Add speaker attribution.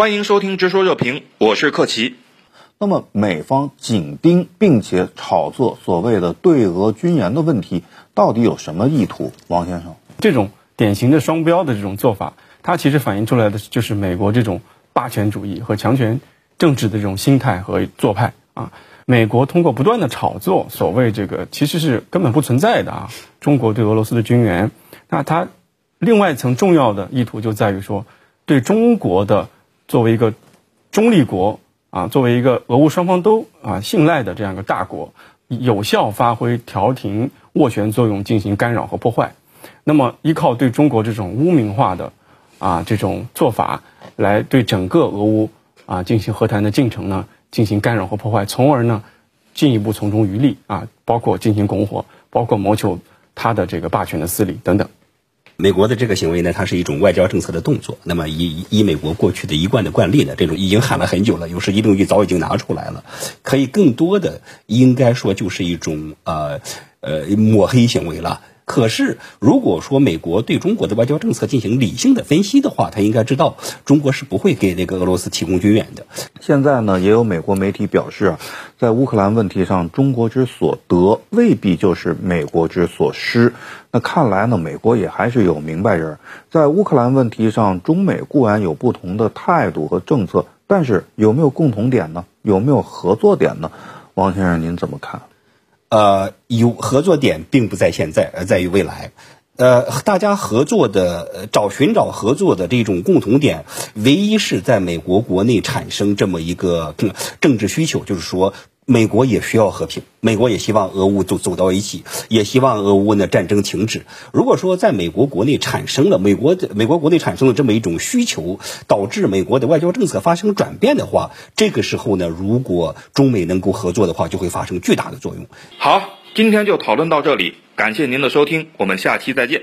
Speaker 1: 欢迎收听《直说热评》，我是克奇。
Speaker 2: 那么，美方紧盯并且炒作所谓的对俄军援的问题，到底有什么意图？王先生，
Speaker 3: 这种典型的双标的这种做法，它其实反映出来的就是美国这种霸权主义和强权政治的这种心态和做派啊。美国通过不断的炒作所谓这个其实是根本不存在的啊，中国对俄罗斯的军援，那它另外一层重要的意图就在于说，对中国的作为一个中立国。啊，作为一个俄乌双方都啊信赖的这样一个大国，有效发挥调停斡旋作用，进行干扰和破坏。那么，依靠对中国这种污名化的啊这种做法，来对整个俄乌啊进行和谈的进程呢进行干扰和破坏，从而呢进一步从中渔利啊，包括进行拱火，包括谋求他的这个霸权的私利等等。
Speaker 4: 美国的这个行为呢，它是一种外交政策的动作。那么，以以美国过去的一贯的惯例呢，这种已经喊了很久了，有时一动一早已经拿出来了，可以更多的应该说就是一种呃呃抹黑行为了。可是，如果说美国对中国的外交政策进行理性的分析的话，他应该知道中国是不会给那个俄罗斯提供军援的。
Speaker 2: 现在呢，也有美国媒体表示啊，在乌克兰问题上，中国之所得未必就是美国之所失。那看来呢，美国也还是有明白人，在乌克兰问题上，中美固然有不同的态度和政策，但是有没有共同点呢？有没有合作点呢？王先生，您怎么看？
Speaker 4: 呃，有合作点并不在现在，而在于未来。呃，大家合作的找寻找合作的这种共同点，唯一是在美国国内产生这么一个政治需求，就是说。美国也需要和平，美国也希望俄乌走走到一起，也希望俄乌呢战争停止。如果说在美国国内产生了美国的美国国内产生了这么一种需求，导致美国的外交政策发生转变的话，这个时候呢，如果中美能够合作的话，就会发生巨大的作用。
Speaker 1: 好，今天就讨论到这里，感谢您的收听，我们下期再见。